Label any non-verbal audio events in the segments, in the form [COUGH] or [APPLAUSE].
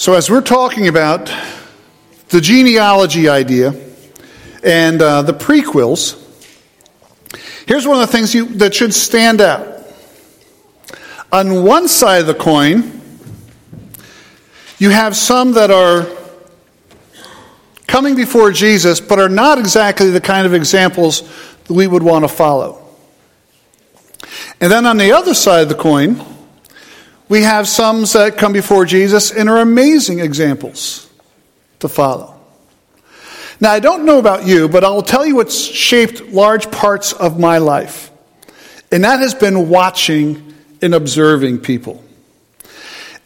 So, as we're talking about the genealogy idea and uh, the prequels, here's one of the things you, that should stand out. On one side of the coin, you have some that are coming before Jesus, but are not exactly the kind of examples that we would want to follow. And then on the other side of the coin, we have some that come before Jesus and are amazing examples to follow. Now, I don't know about you, but I'll tell you what's shaped large parts of my life. And that has been watching and observing people.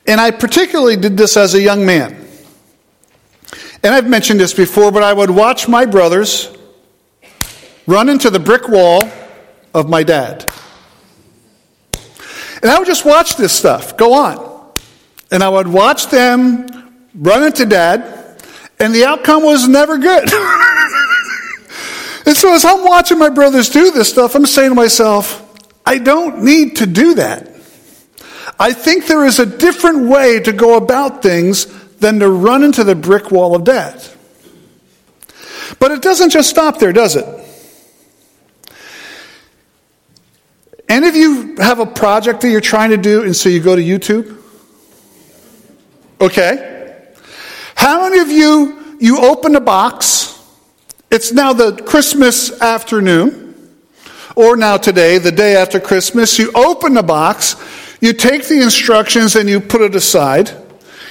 And I particularly did this as a young man. And I've mentioned this before, but I would watch my brothers run into the brick wall of my dad. And I would just watch this stuff go on. And I would watch them run into dad, and the outcome was never good. [LAUGHS] and so as I'm watching my brothers do this stuff, I'm saying to myself, I don't need to do that. I think there is a different way to go about things than to run into the brick wall of debt. But it doesn't just stop there, does it? Any of you have a project that you're trying to do, and so you go to YouTube? Okay. How many of you, you open a box, it's now the Christmas afternoon, or now today, the day after Christmas, you open the box, you take the instructions and you put it aside.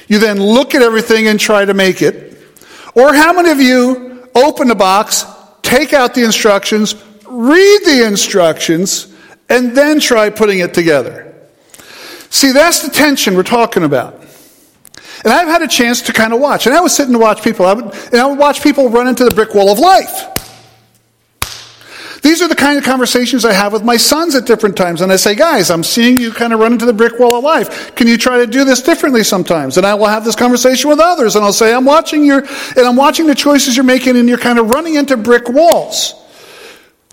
You then look at everything and try to make it. Or how many of you open the box, take out the instructions, read the instructions, and then try putting it together? See, that's the tension we're talking about. And I've had a chance to kind of watch. And I was sitting to watch people. I would, and I would watch people run into the brick wall of life. These are the kind of conversations I have with my sons at different times. And I say, guys, I'm seeing you kind of run into the brick wall of life. Can you try to do this differently sometimes? And I will have this conversation with others and I'll say, I'm watching your, and I'm watching the choices you're making and you're kind of running into brick walls.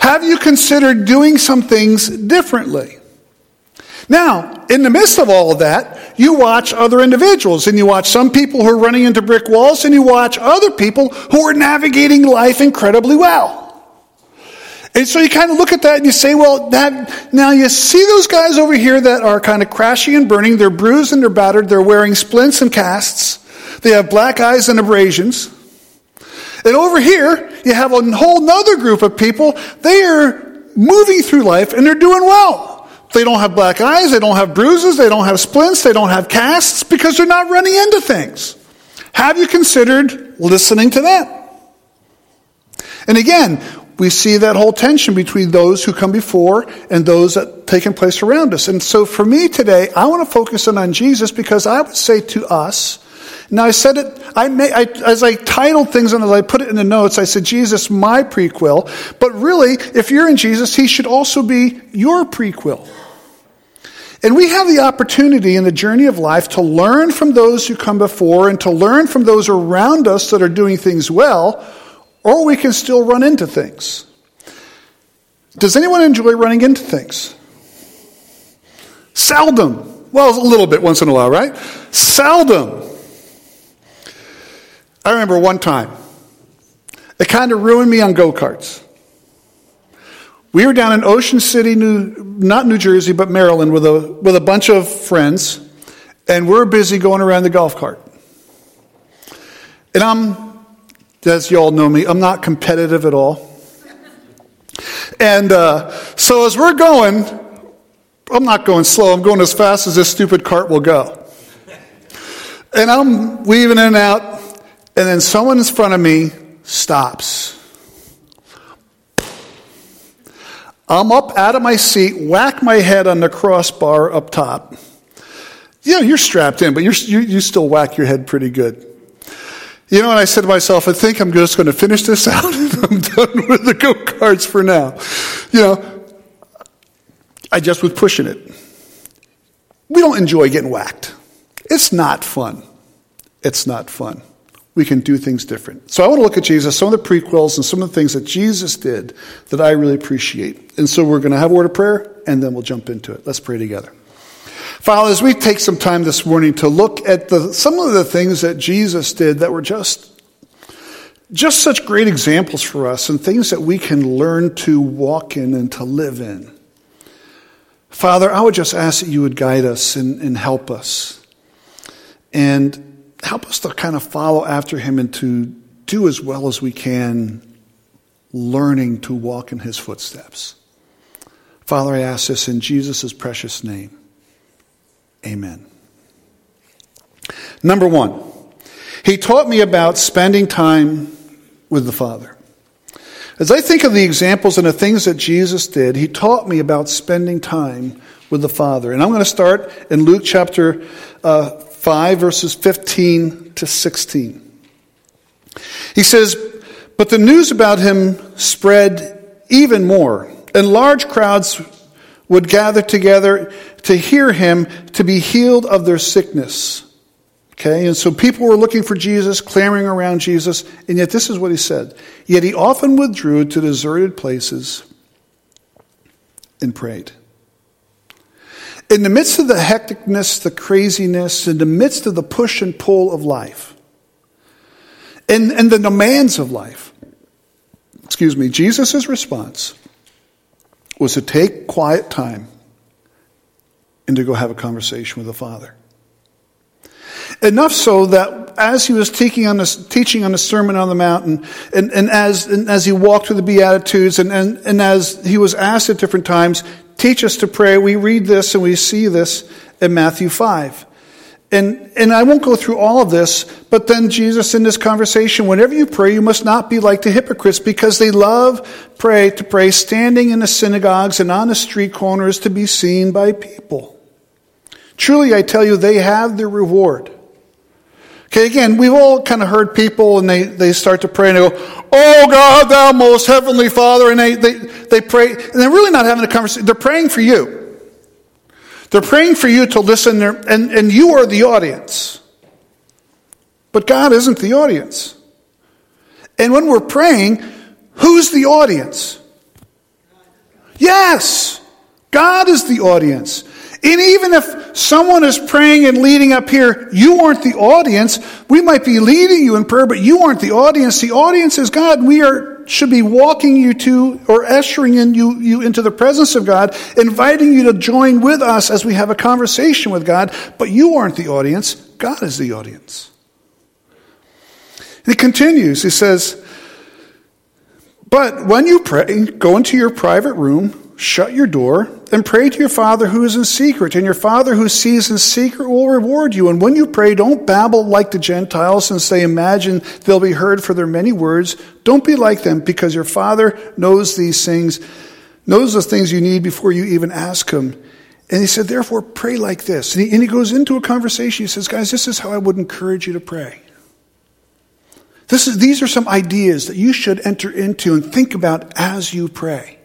Have you considered doing some things differently? Now, in the midst of all of that, you watch other individuals and you watch some people who are running into brick walls and you watch other people who are navigating life incredibly well. And so you kind of look at that and you say, well, that, now you see those guys over here that are kind of crashing and burning. They're bruised and they're battered. They're wearing splints and casts. They have black eyes and abrasions. And over here, you have a whole other group of people. They are moving through life and they're doing well. They don't have black eyes. They don't have bruises. They don't have splints. They don't have casts because they're not running into things. Have you considered listening to them? And again, we see that whole tension between those who come before and those that taken place around us. And so for me today, I want to focus in on Jesus because I would say to us, now I said it, I, may, I as I titled things and as I put it in the notes, I said, Jesus, my prequel. But really, if you're in Jesus, he should also be your prequel. And we have the opportunity in the journey of life to learn from those who come before and to learn from those around us that are doing things well or we can still run into things. Does anyone enjoy running into things? Seldom. Well, a little bit once in a while, right? Seldom. I remember one time, it kind of ruined me on go karts. We were down in Ocean City, New, not New Jersey, but Maryland, with a, with a bunch of friends, and we're busy going around the golf cart. And I'm as you all know me, I'm not competitive at all. And uh, so as we're going, I'm not going slow, I'm going as fast as this stupid cart will go. And I'm weaving in and out, and then someone in front of me stops. I'm up out of my seat, whack my head on the crossbar up top. Yeah, you're strapped in, but you you still whack your head pretty good. You know, and I said to myself, I think I'm just going to finish this [LAUGHS] out and I'm done with the go karts for now. You know, I just was pushing it. We don't enjoy getting whacked. It's not fun. It's not fun. We can do things different. So I want to look at Jesus, some of the prequels and some of the things that Jesus did that I really appreciate. And so we're going to have a word of prayer and then we'll jump into it. Let's pray together. Father, as we take some time this morning to look at the, some of the things that Jesus did that were just, just such great examples for us and things that we can learn to walk in and to live in. Father, I would just ask that you would guide us and, and help us. And help us to kind of follow after him and to do as well as we can, learning to walk in his footsteps. Father, I ask this in Jesus' precious name. Amen. Number one, he taught me about spending time with the Father. As I think of the examples and the things that Jesus did, he taught me about spending time with the Father. And I'm going to start in Luke chapter uh, 5, verses 15 to 16. He says, But the news about him spread even more, and large crowds would gather together to hear him to be healed of their sickness. Okay, and so people were looking for Jesus, clamoring around Jesus, and yet this is what he said. Yet he often withdrew to deserted places and prayed. In the midst of the hecticness, the craziness, in the midst of the push and pull of life, and, and the demands of life, excuse me, Jesus' response was to take quiet time and to go have a conversation with the Father. Enough so that as he was teaching on the, teaching on the Sermon on the Mountain, and, and, as, and as he walked through the Beatitudes, and, and, and as he was asked at different times, teach us to pray, we read this and we see this in Matthew 5. And, and I won't go through all of this, but then Jesus in this conversation, whenever you pray, you must not be like the hypocrites because they love pray to pray standing in the synagogues and on the street corners to be seen by people. Truly, I tell you, they have their reward. Okay, again, we've all kind of heard people and they, they start to pray and they go, Oh God, thou most heavenly Father, and they, they, they pray, and they're really not having a conversation. They're praying for you. They're praying for you to listen, there, and, and you are the audience. But God isn't the audience. And when we're praying, who's the audience? Yes, God is the audience. And even if someone is praying and leading up here, you aren't the audience. We might be leading you in prayer, but you aren't the audience. The audience is God. We are, should be walking you to or ushering in you, you into the presence of God, inviting you to join with us as we have a conversation with God, but you aren't the audience. God is the audience. And he continues. He says, But when you pray, go into your private room, shut your door, and pray to your Father who is in secret, and your Father who sees in secret will reward you. And when you pray, don't babble like the Gentiles since they imagine they'll be heard for their many words. Don't be like them because your Father knows these things, knows the things you need before you even ask Him. And he said, therefore, pray like this. And he, and he goes into a conversation. He says, guys, this is how I would encourage you to pray. Is, these are some ideas that you should enter into and think about as you pray.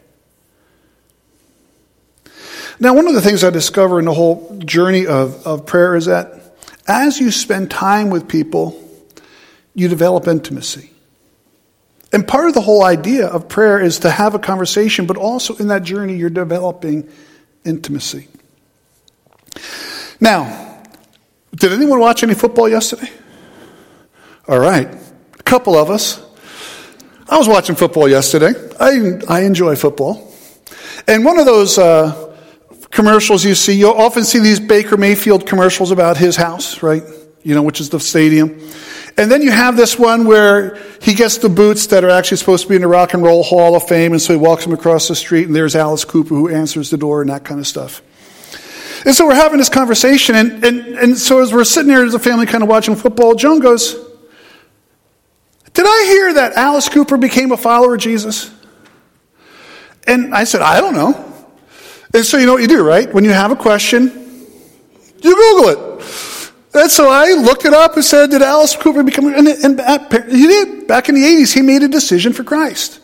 Now, one of the things I discover in the whole journey of, of prayer is that as you spend time with people, you develop intimacy. And part of the whole idea of prayer is to have a conversation, but also in that journey, you're developing intimacy. Now, did anyone watch any football yesterday? All right, a couple of us. I was watching football yesterday. I, I enjoy football. And one of those uh, commercials you see, you'll often see these Baker Mayfield commercials about his house, right? You know, which is the stadium. And then you have this one where he gets the boots that are actually supposed to be in the Rock and Roll Hall of Fame, and so he walks them across the street, and there's Alice Cooper who answers the door and that kind of stuff. And so we're having this conversation, and, and, and so as we're sitting there as a family kind of watching football, Joan goes, Did I hear that Alice Cooper became a follower of Jesus? And I said, I don't know. And so you know what you do, right? When you have a question, you Google it. And so I looked it up and said, did Alice Cooper become, and, and he did. Back in the 80s, he made a decision for Christ.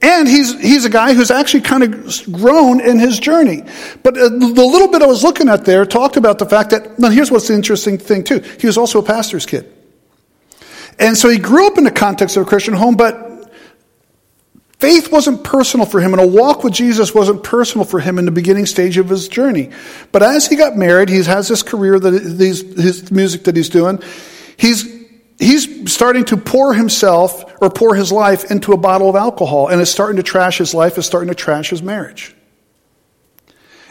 And he's, he's a guy who's actually kind of grown in his journey. But uh, the little bit I was looking at there talked about the fact that, now here's what's the interesting thing too. He was also a pastor's kid. And so he grew up in the context of a Christian home, but Faith wasn't personal for him, and a walk with Jesus wasn't personal for him in the beginning stage of his journey. But as he got married, he has this career that these, his music that he's doing. He's he's starting to pour himself or pour his life into a bottle of alcohol, and it's starting to trash his life. It's starting to trash his marriage.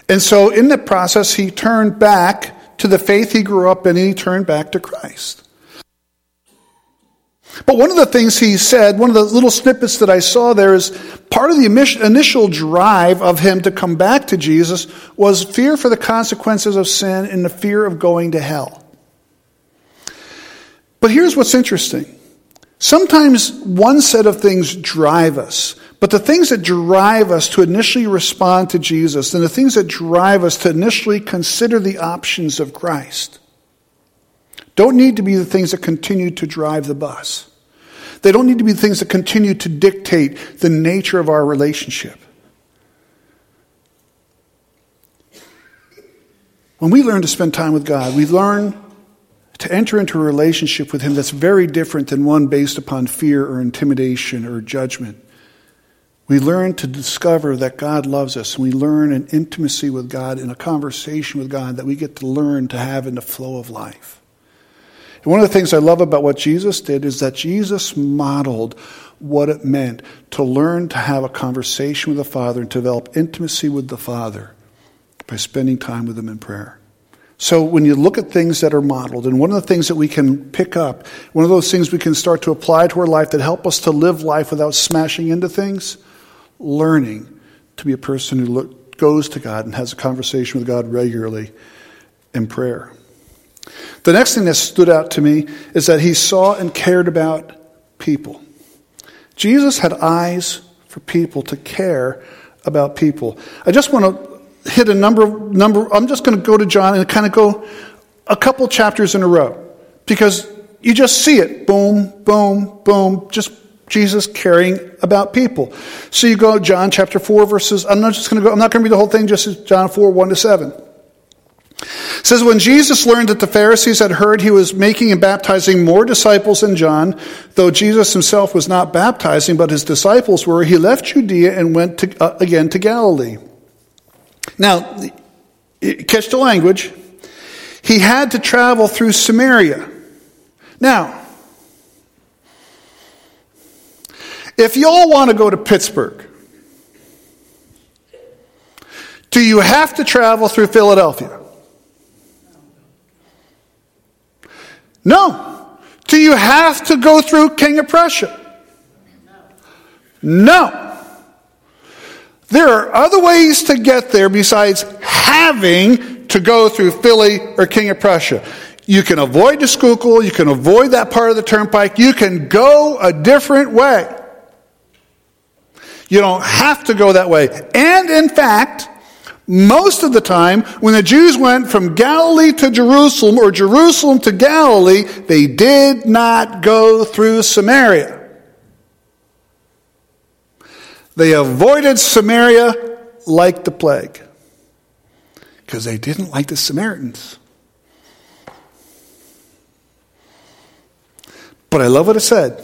And so, in the process, he turned back to the faith he grew up in, and he turned back to Christ. But one of the things he said, one of the little snippets that I saw there is part of the initial drive of him to come back to Jesus was fear for the consequences of sin and the fear of going to hell. But here's what's interesting. Sometimes one set of things drive us, but the things that drive us to initially respond to Jesus and the things that drive us to initially consider the options of Christ don't need to be the things that continue to drive the bus. They don't need to be the things that continue to dictate the nature of our relationship. When we learn to spend time with God, we learn to enter into a relationship with Him that's very different than one based upon fear or intimidation or judgment. We learn to discover that God loves us, and we learn an intimacy with God and a conversation with God that we get to learn to have in the flow of life. And one of the things I love about what Jesus did is that Jesus modeled what it meant to learn to have a conversation with the Father and develop intimacy with the Father by spending time with Him in prayer. So when you look at things that are modeled, and one of the things that we can pick up, one of those things we can start to apply to our life that help us to live life without smashing into things, learning to be a person who look, goes to God and has a conversation with God regularly in prayer. The next thing that stood out to me is that he saw and cared about people. Jesus had eyes for people to care about people. I just want to hit a number number I'm just going to go to John and kind of go a couple chapters in a row because you just see it boom boom boom just Jesus caring about people. So you go John chapter 4 verses I'm not just going to go I'm not going to read the whole thing just John 4 1 to 7. It says, When Jesus learned that the Pharisees had heard he was making and baptizing more disciples than John, though Jesus himself was not baptizing, but his disciples were, he left Judea and went to, uh, again to Galilee. Now, catch the language. He had to travel through Samaria. Now, if y'all want to go to Pittsburgh, do you have to travel through Philadelphia? No. Do you have to go through King of Prussia? No. There are other ways to get there besides having to go through Philly or King of Prussia. You can avoid the Schuylkill, you can avoid that part of the turnpike, you can go a different way. You don't have to go that way. And in fact, most of the time, when the Jews went from Galilee to Jerusalem or Jerusalem to Galilee, they did not go through Samaria. They avoided Samaria like the plague because they didn't like the Samaritans. But I love what it said.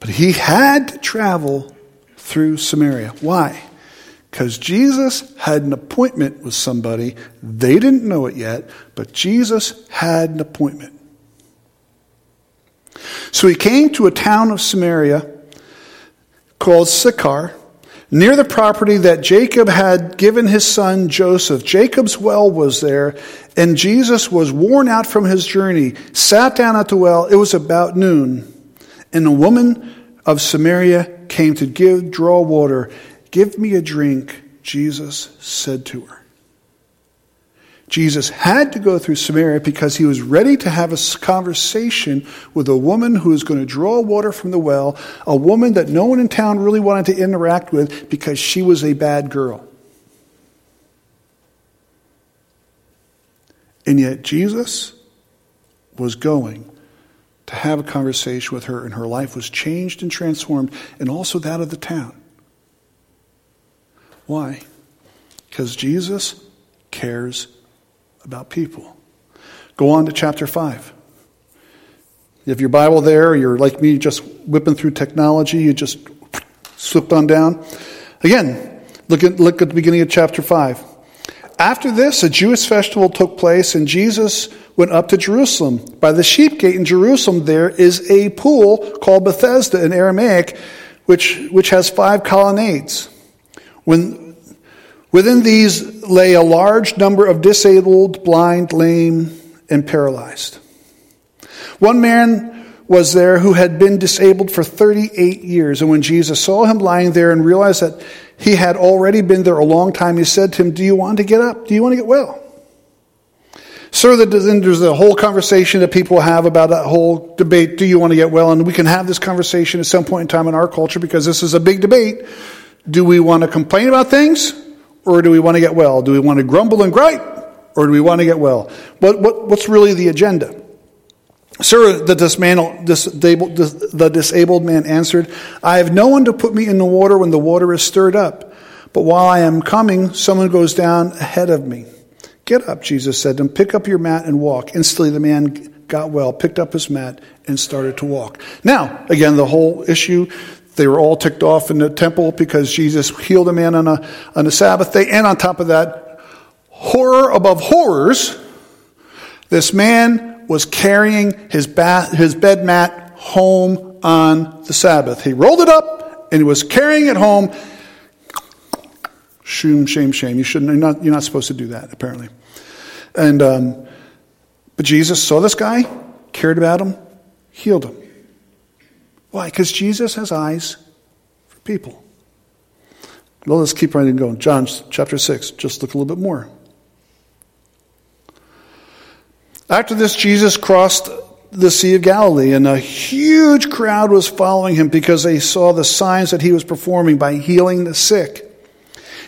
But he had to travel through Samaria. Why? Because Jesus had an appointment with somebody. They didn't know it yet, but Jesus had an appointment. So he came to a town of Samaria called Sychar, near the property that Jacob had given his son Joseph. Jacob's well was there, and Jesus was worn out from his journey, sat down at the well. It was about noon, and a woman of Samaria came to give draw water. Give me a drink, Jesus said to her. Jesus had to go through Samaria because he was ready to have a conversation with a woman who was going to draw water from the well, a woman that no one in town really wanted to interact with because she was a bad girl. And yet, Jesus was going to have a conversation with her, and her life was changed and transformed, and also that of the town. Why? Because Jesus cares about people. Go on to chapter 5. If your Bible there, you're like me, just whipping through technology, you just slipped on down. Again, look at, look at the beginning of chapter 5. After this, a Jewish festival took place, and Jesus went up to Jerusalem. By the sheep gate in Jerusalem, there is a pool called Bethesda in Aramaic, which, which has five colonnades. When, within these lay a large number of disabled, blind, lame, and paralyzed. One man was there who had been disabled for 38 years, and when Jesus saw him lying there and realized that he had already been there a long time, he said to him, Do you want to get up? Do you want to get well? Sir, there's a whole conversation that people have about that whole debate, do you want to get well? And we can have this conversation at some point in time in our culture because this is a big debate. Do we want to complain about things or do we want to get well? Do we want to grumble and gripe or do we want to get well? What, what, what's really the agenda? Sir, the, dismantle, disabled, the disabled man answered, I have no one to put me in the water when the water is stirred up. But while I am coming, someone goes down ahead of me. Get up, Jesus said to him, pick up your mat and walk. Instantly the man got well, picked up his mat, and started to walk. Now, again, the whole issue, they were all ticked off in the temple because Jesus healed a man on a, on a Sabbath day. And on top of that, horror above horrors, this man was carrying his, bath, his bed mat home on the Sabbath. He rolled it up and he was carrying it home Shame, shame, shame. You shouldn't, you're not, you're not supposed to do that, apparently. And, um, but Jesus saw this guy, cared about him, healed him. Why? Because Jesus has eyes for people. Well, let's keep right going. John chapter 6, just look a little bit more. After this, Jesus crossed the Sea of Galilee, and a huge crowd was following him because they saw the signs that he was performing by healing the sick.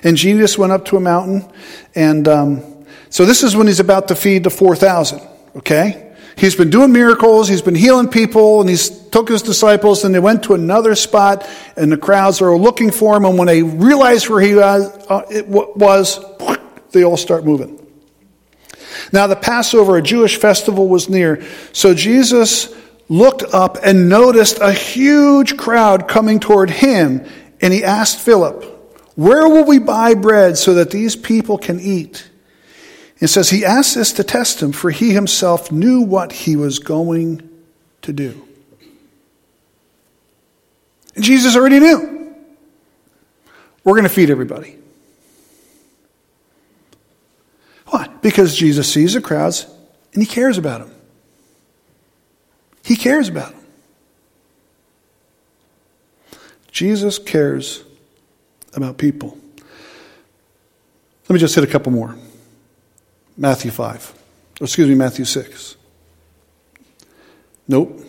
And Jesus went up to a mountain, and um, so this is when he's about to feed the 4,000, okay? He's been doing miracles, he's been healing people, and he's took his disciples, and they went to another spot, and the crowds are looking for him, and when they realize where he was, uh, it was [LAUGHS] they all start moving. Now, the Passover, a Jewish festival, was near, so Jesus looked up and noticed a huge crowd coming toward him, and he asked Philip, where will we buy bread so that these people can eat? It says he asked this to test him, for he himself knew what he was going to do. And Jesus already knew. We're going to feed everybody. Why? Because Jesus sees the crowds and he cares about them. He cares about them. Jesus cares about people. Let me just hit a couple more. Matthew 5. Or excuse me, Matthew 6. Nope.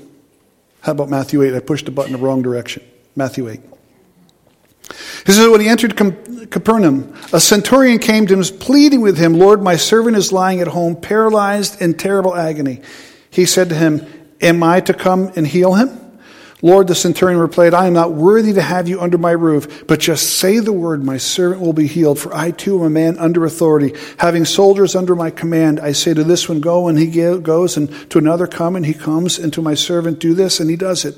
How about Matthew 8? I pushed the button the wrong direction. Matthew 8. He says, when he entered Capernaum, a centurion came to him, pleading with him, Lord, my servant is lying at home, paralyzed in terrible agony. He said to him, Am I to come and heal him? Lord, the centurion replied, I am not worthy to have you under my roof, but just say the word, my servant will be healed. For I too am a man under authority, having soldiers under my command. I say to this one, go, and he goes, and to another, come, and he comes, and to my servant, do this, and he does it.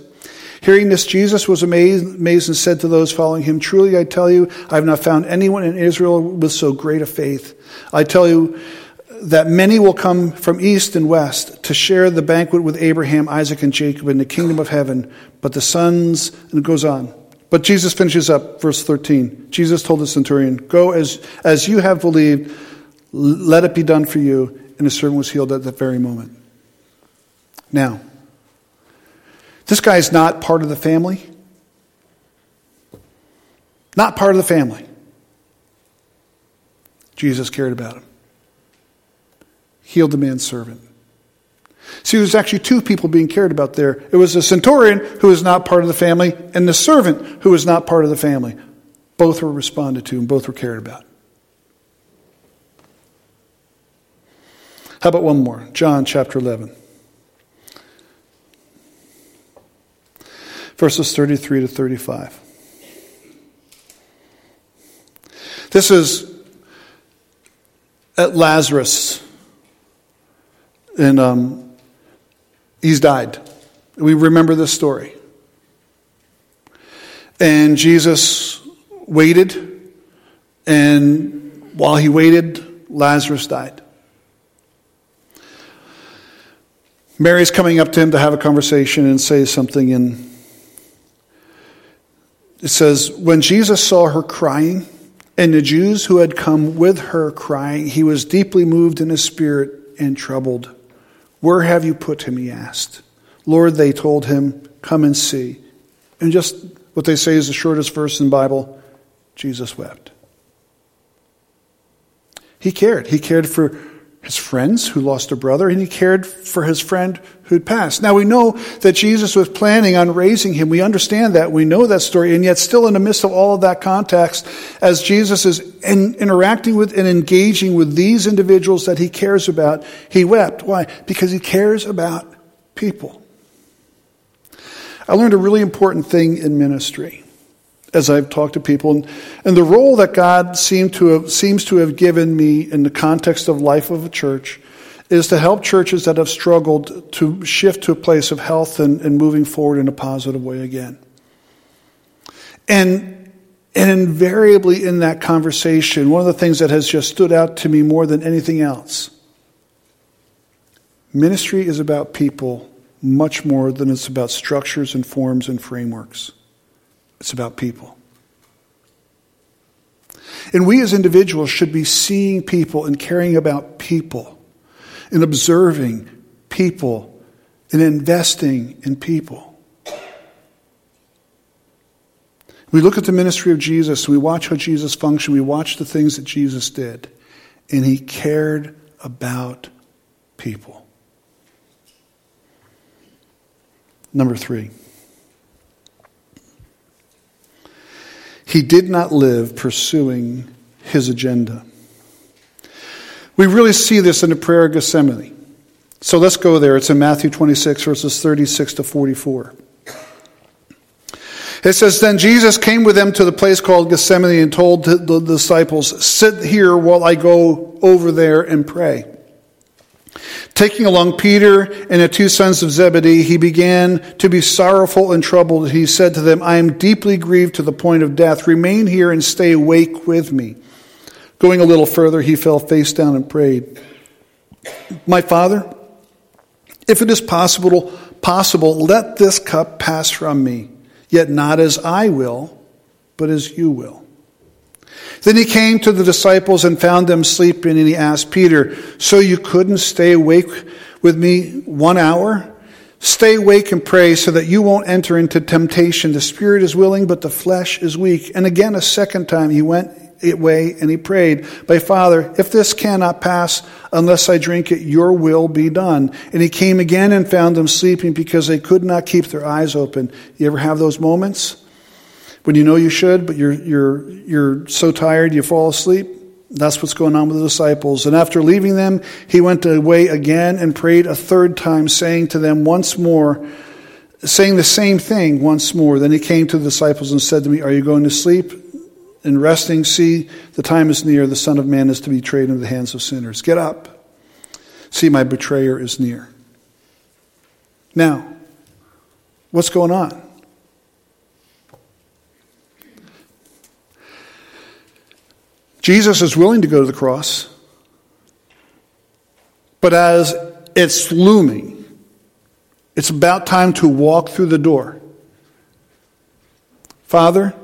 Hearing this, Jesus was amazed, and said to those following him, Truly I tell you, I have not found anyone in Israel with so great a faith. I tell you, that many will come from east and west to share the banquet with Abraham, Isaac, and Jacob in the kingdom of heaven. But the sons, and it goes on. But Jesus finishes up, verse 13. Jesus told the centurion, Go as, as you have believed, let it be done for you. And the servant was healed at that very moment. Now, this guy is not part of the family. Not part of the family. Jesus cared about him healed the man's servant. See, there's actually two people being cared about there. It was the centurion who was not part of the family, and the servant who was not part of the family. Both were responded to, and both were cared about. How about one more? John chapter 11. Verses 33 to 35. This is at Lazarus and um, he's died. We remember this story. And Jesus waited, and while he waited, Lazarus died. Mary's coming up to him to have a conversation and say something, and it says, When Jesus saw her crying, and the Jews who had come with her crying, he was deeply moved in his spirit and troubled. Where have you put him? He asked. Lord, they told him, Come and see. And just what they say is the shortest verse in the Bible Jesus wept. He cared. He cared for his friends who lost a brother, and he cared for his friend who'd passed. Now we know that Jesus was planning on raising him. We understand that. We know that story. And yet, still in the midst of all of that context, as Jesus is in, interacting with and engaging with these individuals that he cares about, he wept. Why? Because he cares about people. I learned a really important thing in ministry as I've talked to people. And, and the role that God seemed to have, seems to have given me in the context of life of a church is to help churches that have struggled to shift to a place of health and, and moving forward in a positive way again. And, and invariably in that conversation, one of the things that has just stood out to me more than anything else ministry is about people much more than it's about structures and forms and frameworks. It's about people. And we as individuals should be seeing people and caring about people and observing people and investing in people. We look at the ministry of Jesus, we watch how Jesus functioned, we watch the things that Jesus did, and he cared about people. Number three. He did not live pursuing his agenda. We really see this in the prayer of Gethsemane. So let's go there. It's in Matthew 26, verses 36 to 44. It says, Then Jesus came with them to the place called Gethsemane and told the disciples, Sit here while I go over there and pray. Taking along Peter and the two sons of Zebedee, he began to be sorrowful and troubled. He said to them, I am deeply grieved to the point of death. Remain here and stay awake with me. Going a little further, he fell face down and prayed, My father, if it is possible, possible, let this cup pass from me, yet not as I will, but as you will. Then he came to the disciples and found them sleeping, and he asked Peter, So you couldn't stay awake with me one hour? Stay awake and pray so that you won't enter into temptation. The spirit is willing, but the flesh is weak. And again, a second time, he went away and he prayed, My Father, if this cannot pass unless I drink it, your will be done. And he came again and found them sleeping because they could not keep their eyes open. You ever have those moments? When you know you should, but you're, you're, you're so tired you fall asleep. That's what's going on with the disciples. And after leaving them, he went away again and prayed a third time, saying to them once more, saying the same thing once more. Then he came to the disciples and said to me, Are you going to sleep and resting? See, the time is near. The Son of Man is to be betrayed into the hands of sinners. Get up. See, my betrayer is near. Now, what's going on? Jesus is willing to go to the cross, but as it's looming, it's about time to walk through the door. Father,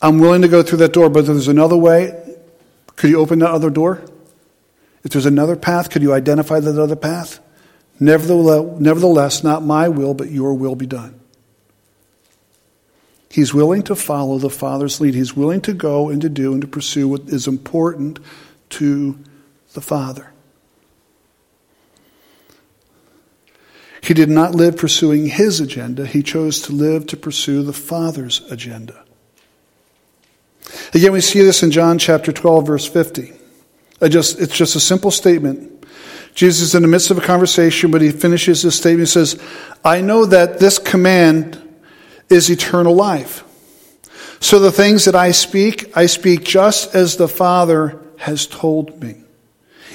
I'm willing to go through that door, but if there's another way, could you open that other door? If there's another path, could you identify that other path? Nevertheless, nevertheless, not my will, but your will be done. He's willing to follow the Father's lead. He's willing to go and to do and to pursue what is important to the Father. He did not live pursuing his agenda. He chose to live to pursue the Father's agenda. Again, we see this in John chapter 12, verse 50. I just, it's just a simple statement. Jesus is in the midst of a conversation, but he finishes his statement. He says, I know that this command is eternal life. So the things that I speak, I speak just as the Father has told me.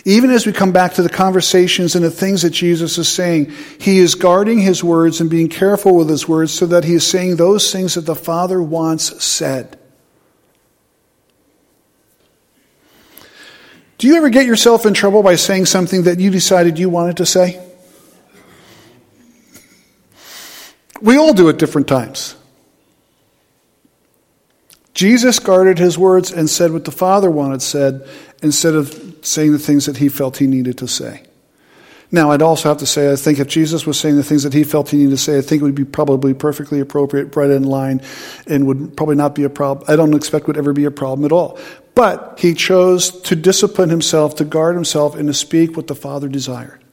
Even as we come back to the conversations and the things that Jesus is saying, he is guarding his words and being careful with his words so that he is saying those things that the Father wants said. Do you ever get yourself in trouble by saying something that you decided you wanted to say? We all do at different times. Jesus guarded his words and said what the Father wanted said instead of saying the things that he felt he needed to say. Now, I'd also have to say, I think if Jesus was saying the things that he felt he needed to say, I think it would be probably perfectly appropriate, right in line, and would probably not be a problem. I don't expect would ever be a problem at all. But he chose to discipline himself, to guard himself, and to speak what the Father desired.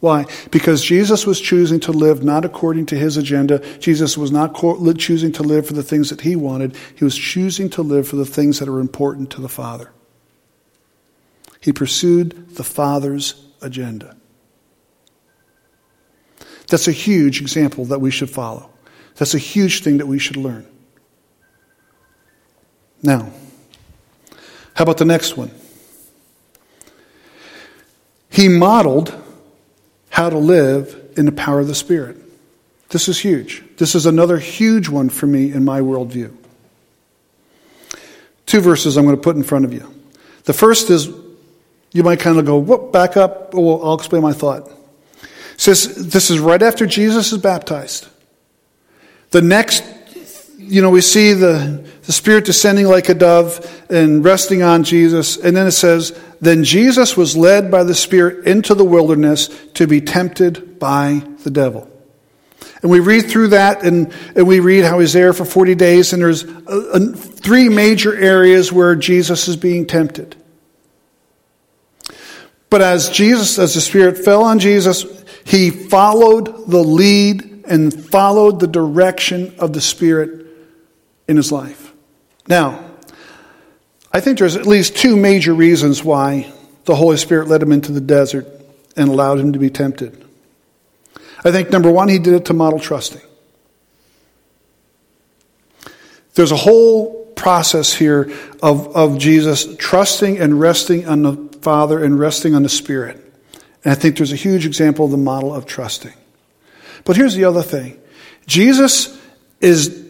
Why? Because Jesus was choosing to live not according to his agenda. Jesus was not choosing to live for the things that he wanted. He was choosing to live for the things that are important to the Father. He pursued the Father's agenda. That's a huge example that we should follow. That's a huge thing that we should learn. Now, how about the next one? He modeled how to live in the power of the Spirit. This is huge. This is another huge one for me in my worldview. Two verses I'm going to put in front of you. The first is, you might kind of go, whoop, back up. Oh, well, I'll explain my thought. It says, this is right after Jesus is baptized. The next, you know, we see the, the Spirit descending like a dove and resting on Jesus. And then it says, Then Jesus was led by the Spirit into the wilderness to be tempted by the devil. And we read through that and, and we read how he's there for 40 days, and there's uh, a, a, three major areas where Jesus is being tempted. But as Jesus, as the Spirit fell on Jesus, he followed the lead and followed the direction of the Spirit in his life. Now, I think there's at least two major reasons why the Holy Spirit led him into the desert and allowed him to be tempted. I think number one, he did it to model trusting. There's a whole process here of, of Jesus trusting and resting on the Father and resting on the Spirit. And I think there's a huge example of the model of trusting. But here's the other thing Jesus is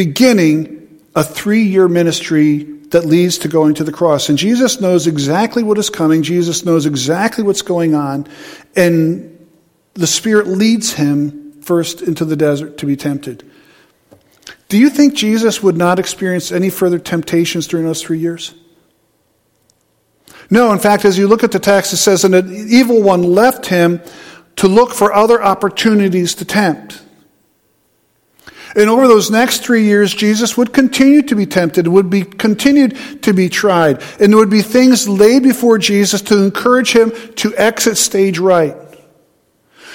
beginning a three year ministry that leads to going to the cross. And Jesus knows exactly what is coming, Jesus knows exactly what's going on, and the Spirit leads him first into the desert to be tempted. Do you think Jesus would not experience any further temptations during those three years? No, in fact, as you look at the text, it says, And the evil one left him to look for other opportunities to tempt. And over those next three years, Jesus would continue to be tempted, would be continued to be tried, and there would be things laid before Jesus to encourage him to exit stage right,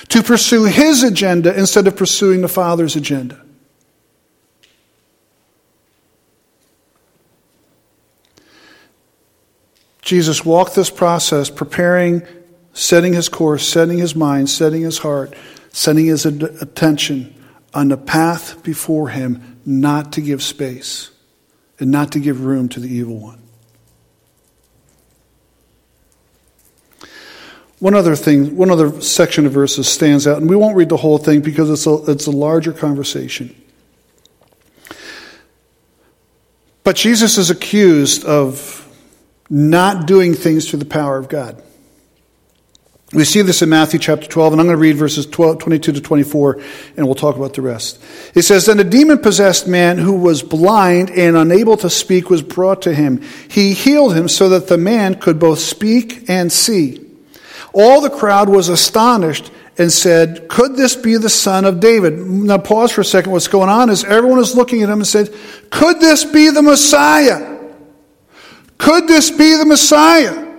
to pursue his agenda instead of pursuing the Father's agenda. Jesus walked this process, preparing, setting his course, setting his mind, setting his heart, setting his attention on the path before him not to give space and not to give room to the evil one. One other thing, one other section of verses stands out, and we won't read the whole thing because it's a, it's a larger conversation. But Jesus is accused of not doing things through the power of God. We see this in Matthew chapter 12, and I'm going to read verses 12, 22 to 24, and we'll talk about the rest. It says, Then a demon possessed man who was blind and unable to speak was brought to him. He healed him so that the man could both speak and see. All the crowd was astonished and said, Could this be the son of David? Now, pause for a second. What's going on is everyone is looking at him and said, Could this be the Messiah? Could this be the Messiah?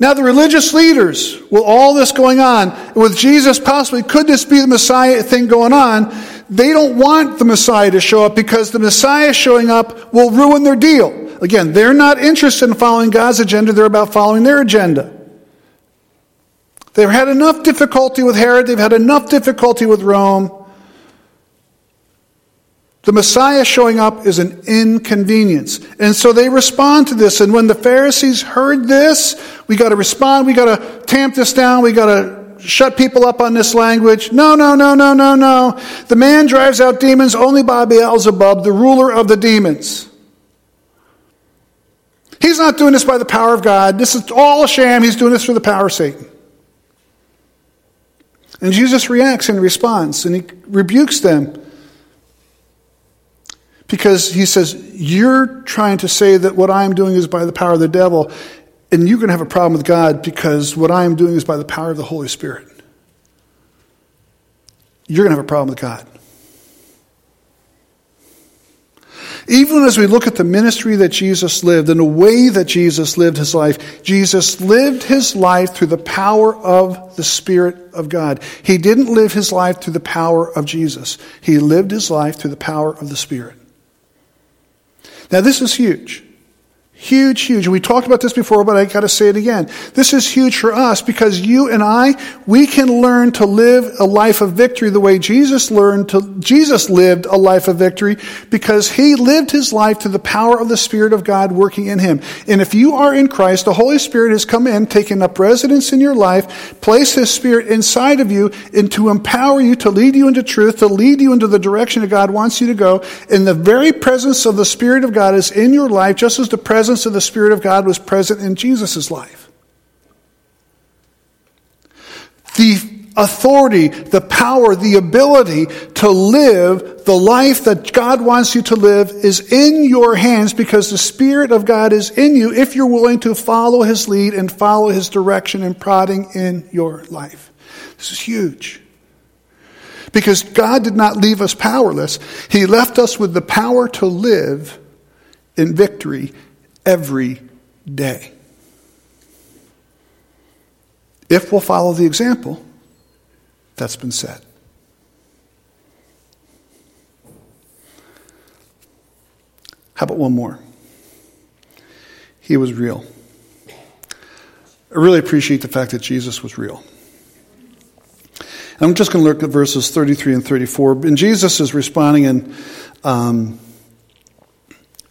Now, the religious leaders, with all this going on, with Jesus possibly, could this be the Messiah thing going on? They don't want the Messiah to show up because the Messiah showing up will ruin their deal. Again, they're not interested in following God's agenda, they're about following their agenda. They've had enough difficulty with Herod, they've had enough difficulty with Rome. The Messiah showing up is an inconvenience. And so they respond to this. And when the Pharisees heard this, we got to respond. We got to tamp this down. We got to shut people up on this language. No, no, no, no, no, no. The man drives out demons only by Beelzebub, the ruler of the demons. He's not doing this by the power of God. This is all a sham. He's doing this for the power of Satan. And Jesus reacts and responds, and he rebukes them because he says, You're trying to say that what I'm doing is by the power of the devil, and you're going to have a problem with God because what I am doing is by the power of the Holy Spirit. You're going to have a problem with God. Even as we look at the ministry that Jesus lived and the way that Jesus lived his life, Jesus lived his life through the power of the Spirit of God. He didn't live his life through the power of Jesus. He lived his life through the power of the Spirit. Now, this is huge. Huge, huge. We talked about this before, but I got to say it again. This is huge for us because you and I, we can learn to live a life of victory the way Jesus learned to, Jesus lived a life of victory because he lived his life to the power of the Spirit of God working in him. And if you are in Christ, the Holy Spirit has come in, taken up residence in your life, placed his Spirit inside of you, and to empower you, to lead you into truth, to lead you into the direction that God wants you to go. And the very presence of the Spirit of God is in your life, just as the presence presence of the Spirit of God was present in Jesus' life. The authority, the power, the ability to live the life that God wants you to live is in your hands because the Spirit of God is in you if you're willing to follow His lead and follow His direction and prodding in your life. This is huge. Because God did not leave us powerless, He left us with the power to live in victory every day. If we'll follow the example that's been set. How about one more? He was real. I really appreciate the fact that Jesus was real. I'm just going to look at verses 33 and 34. And Jesus is responding in um,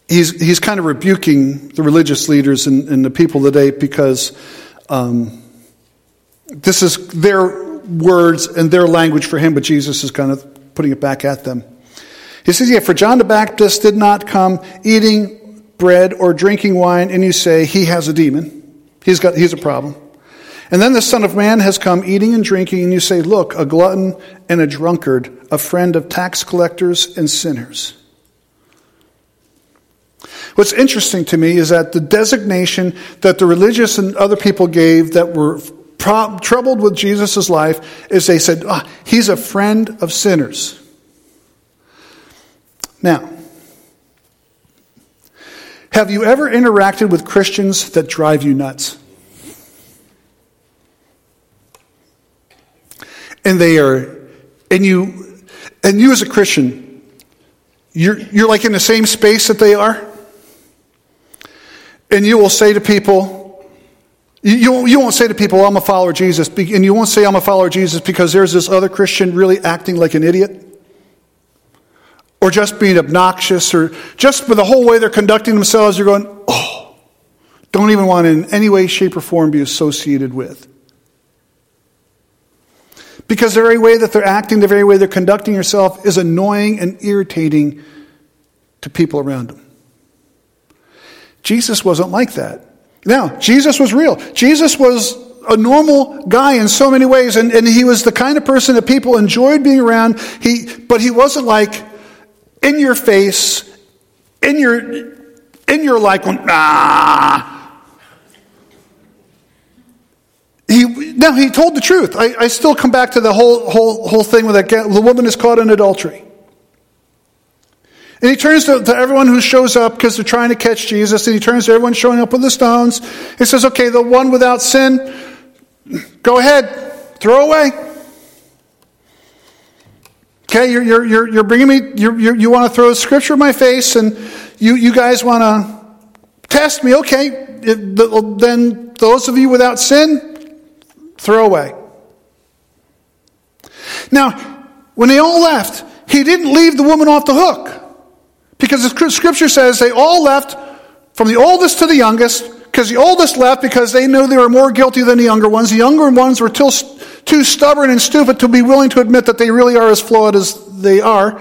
he's, he's kind of rebuking the religious leaders and, and the people today because um, this is their words and their language for him, but Jesus is kind of putting it back at them. He says, Yeah, for John the Baptist did not come eating bread or drinking wine, and you say, He has a demon. He's, got, he's a problem. And then the Son of Man has come eating and drinking, and you say, Look, a glutton and a drunkard, a friend of tax collectors and sinners. What's interesting to me is that the designation that the religious and other people gave that were pro- troubled with Jesus' life is they said, oh, he's a friend of sinners. Now, have you ever interacted with Christians that drive you nuts? And they are, and you, and you as a Christian, you're, you're like in the same space that they are? And you will say to people, you, you won't say to people, I'm a follower of Jesus, and you won't say I'm a follower of Jesus because there's this other Christian really acting like an idiot. Or just being obnoxious, or just with the whole way they're conducting themselves, you're going, oh, don't even want to in any way, shape, or form be associated with. Because the very way that they're acting, the very way they're conducting yourself is annoying and irritating to people around them. Jesus wasn't like that. Now, Jesus was real. Jesus was a normal guy in so many ways, and, and he was the kind of person that people enjoyed being around. He, but he wasn't like in your face, in your, in your like, ah. He, now he told the truth. I, I still come back to the whole, whole, whole thing with that the woman is caught in adultery. And he turns to, to everyone who shows up because they're trying to catch Jesus, and he turns to everyone showing up with the stones. He says, Okay, the one without sin, go ahead, throw away. Okay, you're, you're, you're, you're bringing me, you're, you're, you want to throw scripture in my face, and you, you guys want to test me. Okay, it, then those of you without sin, throw away. Now, when they all left, he didn't leave the woman off the hook. Because the scripture says they all left from the oldest to the youngest, because the oldest left because they knew they were more guilty than the younger ones. The younger ones were too, too stubborn and stupid to be willing to admit that they really are as flawed as they are.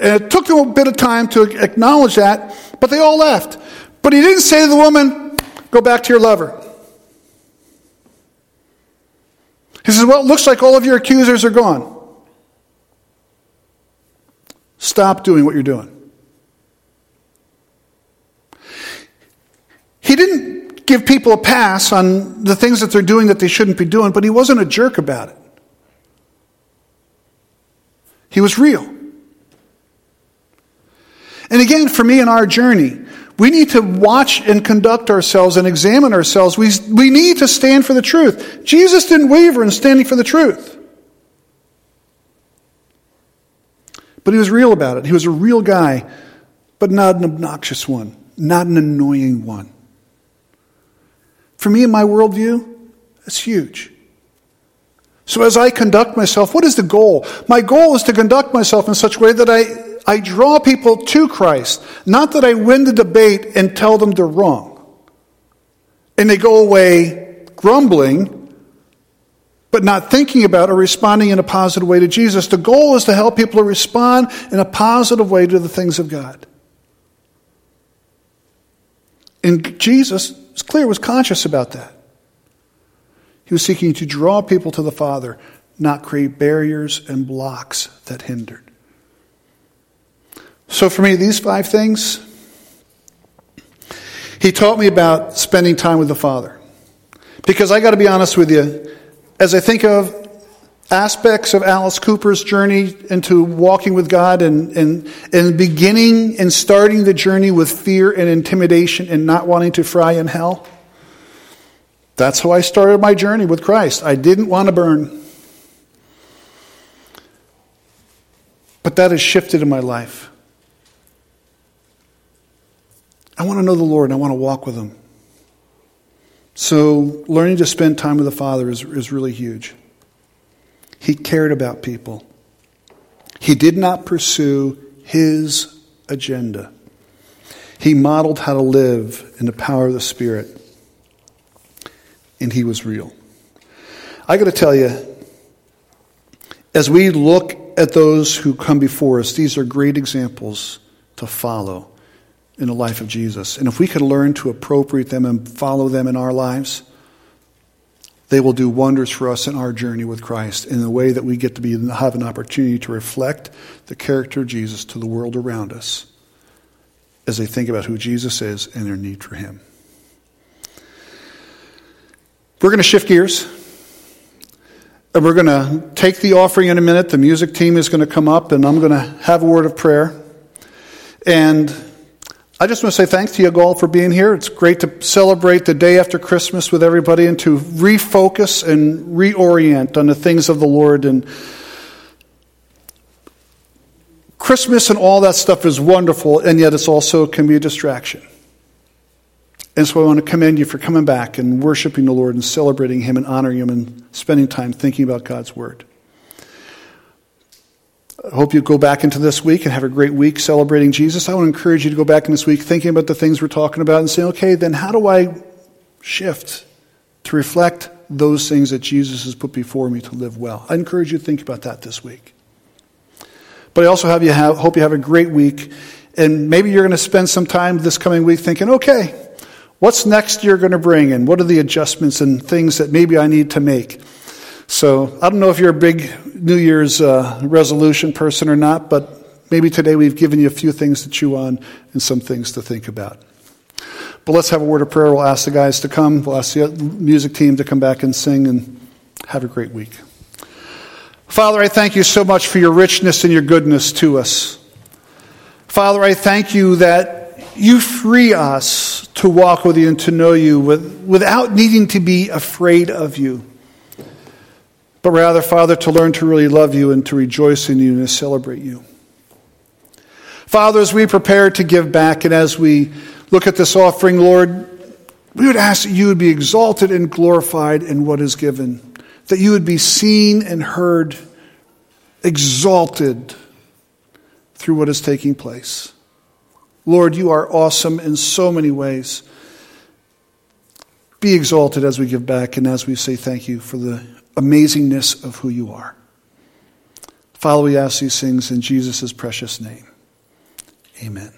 And it took them a bit of time to acknowledge that, but they all left. But he didn't say to the woman, Go back to your lover. He says, Well, it looks like all of your accusers are gone. Stop doing what you're doing. He didn't give people a pass on the things that they're doing that they shouldn't be doing, but he wasn't a jerk about it. He was real. And again, for me in our journey, we need to watch and conduct ourselves and examine ourselves. We, we need to stand for the truth. Jesus didn't waver in standing for the truth. But he was real about it. He was a real guy, but not an obnoxious one, not an annoying one. For me, in my worldview, that's huge. So as I conduct myself, what is the goal? My goal is to conduct myself in such a way that I I draw people to Christ, not that I win the debate and tell them they're wrong. And they go away grumbling, but not thinking about or responding in a positive way to Jesus. The goal is to help people to respond in a positive way to the things of God. And Jesus, it's clear, was conscious about that. He was seeking to draw people to the Father, not create barriers and blocks that hindered. So for me, these five things, he taught me about spending time with the Father. Because I got to be honest with you, as I think of aspects of Alice Cooper's journey into walking with God and, and, and beginning and starting the journey with fear and intimidation and not wanting to fry in hell, that's how I started my journey with Christ. I didn't want to burn. But that has shifted in my life. I want to know the Lord and I want to walk with Him. So, learning to spend time with the Father is, is really huge. He cared about people, He did not pursue His agenda. He modeled how to live in the power of the Spirit, and He was real. I got to tell you, as we look at those who come before us, these are great examples to follow in the life of Jesus. And if we could learn to appropriate them and follow them in our lives, they will do wonders for us in our journey with Christ in the way that we get to be have an opportunity to reflect the character of Jesus to the world around us as they think about who Jesus is and their need for him. We're going to shift gears. And we're going to take the offering in a minute. The music team is going to come up and I'm going to have a word of prayer. And I just want to say thanks to you all for being here. It's great to celebrate the day after Christmas with everybody and to refocus and reorient on the things of the Lord. And Christmas and all that stuff is wonderful, and yet it's also can be a distraction. And so I want to commend you for coming back and worshiping the Lord and celebrating Him and honoring Him and spending time thinking about God's Word. I hope you go back into this week and have a great week celebrating Jesus. I want to encourage you to go back in this week thinking about the things we're talking about and saying, okay, then how do I shift to reflect those things that Jesus has put before me to live well? I encourage you to think about that this week. But I also have you have, hope you have a great week. And maybe you're going to spend some time this coming week thinking, okay, what's next you're going to bring and what are the adjustments and things that maybe I need to make? So I don't know if you're a big New Year's uh, resolution person or not, but maybe today we've given you a few things to chew on and some things to think about. But let's have a word of prayer. We'll ask the guys to come. We'll ask the music team to come back and sing and have a great week. Father, I thank you so much for your richness and your goodness to us. Father, I thank you that you free us to walk with you and to know you with, without needing to be afraid of you but rather, Father, to learn to really love you and to rejoice in you and to celebrate you. Father, as we prepare to give back and as we look at this offering, Lord, we would ask that you would be exalted and glorified in what is given, that you would be seen and heard, exalted through what is taking place. Lord, you are awesome in so many ways. Be exalted as we give back and as we say thank you for the amazingness of who you are. Father, we ask these things in Jesus' precious name. Amen.